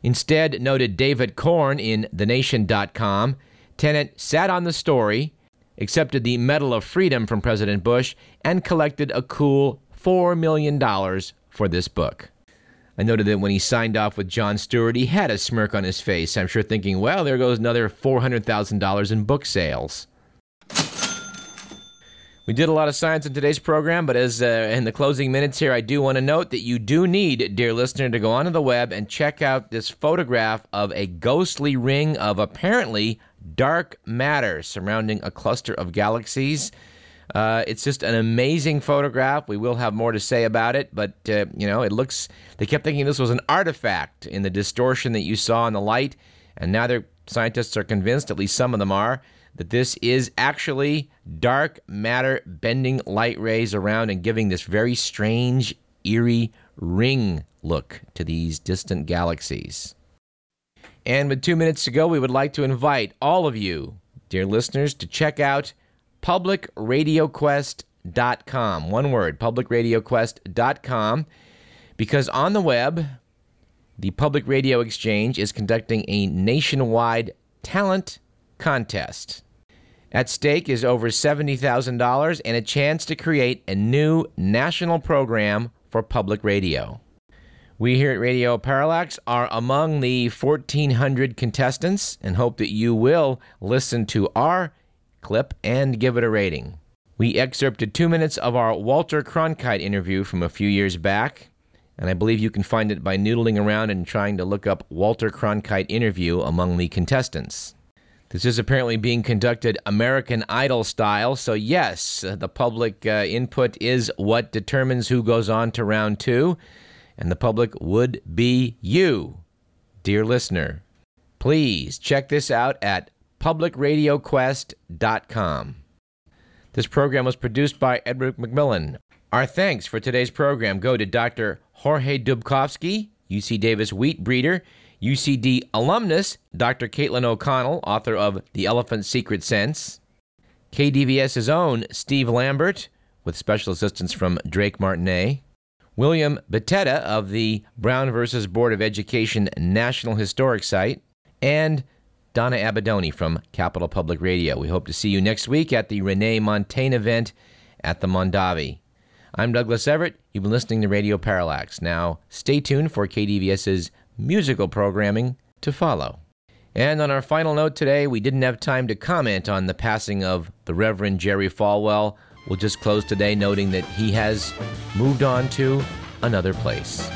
Instead, noted David Corn in TheNation.com, Tenet sat on the story, accepted the Medal of Freedom from President Bush, and collected a cool $4 million for this book. I noted that when he signed off with Jon Stewart, he had a smirk on his face. I'm sure thinking, well, there goes another $400,000 in book sales. We did a lot of science in today's program, but as uh, in the closing minutes here, I do want to note that you do need, dear listener, to go onto the web and check out this photograph of a ghostly ring of apparently dark matter surrounding a cluster of galaxies. Uh, it's just an amazing photograph. We will have more to say about it, but uh, you know, it looks. They kept thinking this was an artifact in the distortion that you saw in the light, and now their scientists are convinced, at least some of them are, that this is actually dark matter bending light rays around and giving this very strange, eerie ring look to these distant galaxies. And with two minutes to go, we would like to invite all of you dear listeners, to check out publicradioquest.com. One word, publicradioquest.com, because on the web, the Public Radio Exchange is conducting a nationwide talent contest. At stake is over $70,000 and a chance to create a new national program for public radio. We here at Radio Parallax are among the 1,400 contestants and hope that you will listen to our clip and give it a rating. We excerpted two minutes of our Walter Cronkite interview from a few years back, and I believe you can find it by noodling around and trying to look up Walter Cronkite interview among the contestants. This is apparently being conducted American Idol style, so yes, the public uh, input is what determines who goes on to round two, and the public would be you, dear listener. Please check this out at publicradioquest.com. This program was produced by Edward McMillan. Our thanks for today's program go to Dr. Jorge Dubcovsky, UC Davis wheat breeder, UCD alumnus Dr. Caitlin O'Connell, author of The Elephant's Secret Sense, KDVS's own Steve Lambert, with special assistance from Drake Martinet, William Betetta of the Brown versus Board of Education National Historic Site, and Donna Apidone from Capital Public Radio. We hope to see you next week at the Renee Montagne event at the Mondavi. I'm Douglas Everett. You've been listening to Radio Parallax. Now, stay tuned for KDVS's musical programming to follow. And on our final note today, we didn't have time to comment on the passing of the Reverend Jerry Falwell. We'll just close today noting that he has moved on to another place.